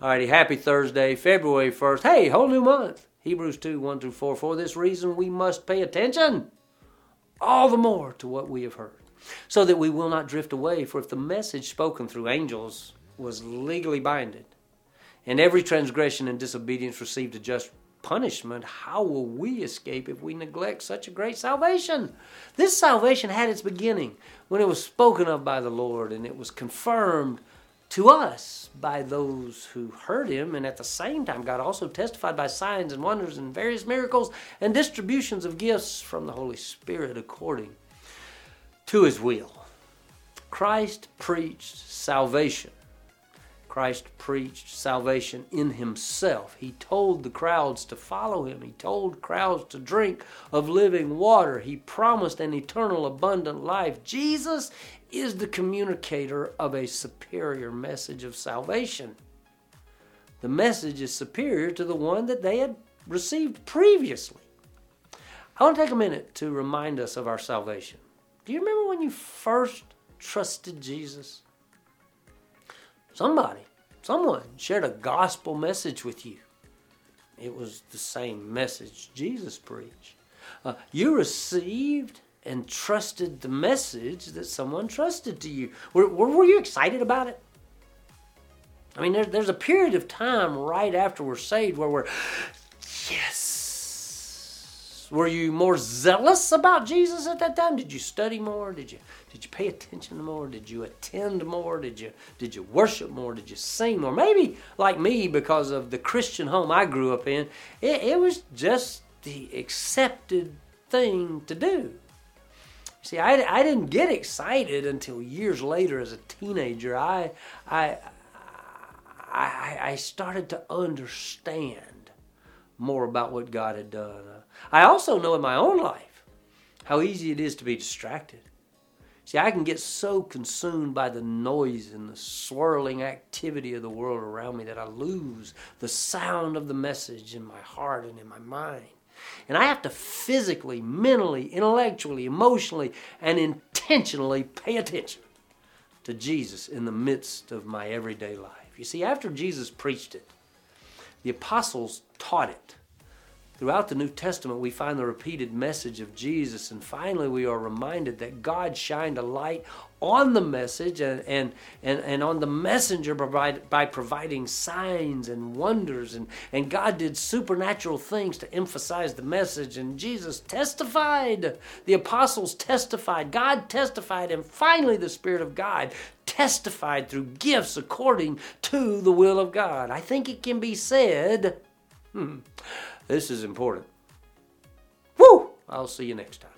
Alrighty, happy Thursday, February 1st. Hey, whole new month. Hebrews 2 1 through 4. For this reason, we must pay attention all the more to what we have heard, so that we will not drift away. For if the message spoken through angels was legally binding, and every transgression and disobedience received a just punishment, how will we escape if we neglect such a great salvation? This salvation had its beginning when it was spoken of by the Lord, and it was confirmed to us by those who heard him, and at the same time, God also testified by signs and wonders and various miracles and distributions of gifts from the Holy Spirit according to his will. Christ preached salvation Christ preached salvation in himself. He told the crowds to follow him. He told crowds to drink of living water. He promised an eternal, abundant life. Jesus is the communicator of a superior message of salvation. The message is superior to the one that they had received previously. I want to take a minute to remind us of our salvation. Do you remember when you first trusted Jesus? Somebody Someone shared a gospel message with you. It was the same message Jesus preached. Uh, you received and trusted the message that someone trusted to you. Were, were, you excited about it? I mean, there, there's a period of time right after we're saved where we're, yes, were you more zealous about Jesus at that time? Did you study more? Did you did you pay attention more? Did you attend more? Did you did you worship more? Did you sing more? Maybe like me because of the Christian home I grew up in, it, it was just the accepted thing to do. See, I, I didn't get excited until years later as a teenager. I I I, I started to understand more about what God had done. Uh, I also know in my own life how easy it is to be distracted. See, I can get so consumed by the noise and the swirling activity of the world around me that I lose the sound of the message in my heart and in my mind. And I have to physically, mentally, intellectually, emotionally, and intentionally pay attention to Jesus in the midst of my everyday life. You see, after Jesus preached it, the apostles taught it. Throughout the New Testament, we find the repeated message of Jesus, and finally, we are reminded that God shined a light on the message and, and, and, and on the messenger provide, by providing signs and wonders. And, and God did supernatural things to emphasize the message, and Jesus testified. The apostles testified. God testified, and finally, the Spirit of God testified through gifts according to the will of God. I think it can be said. Hmm, this is important. Woo! I'll see you next time.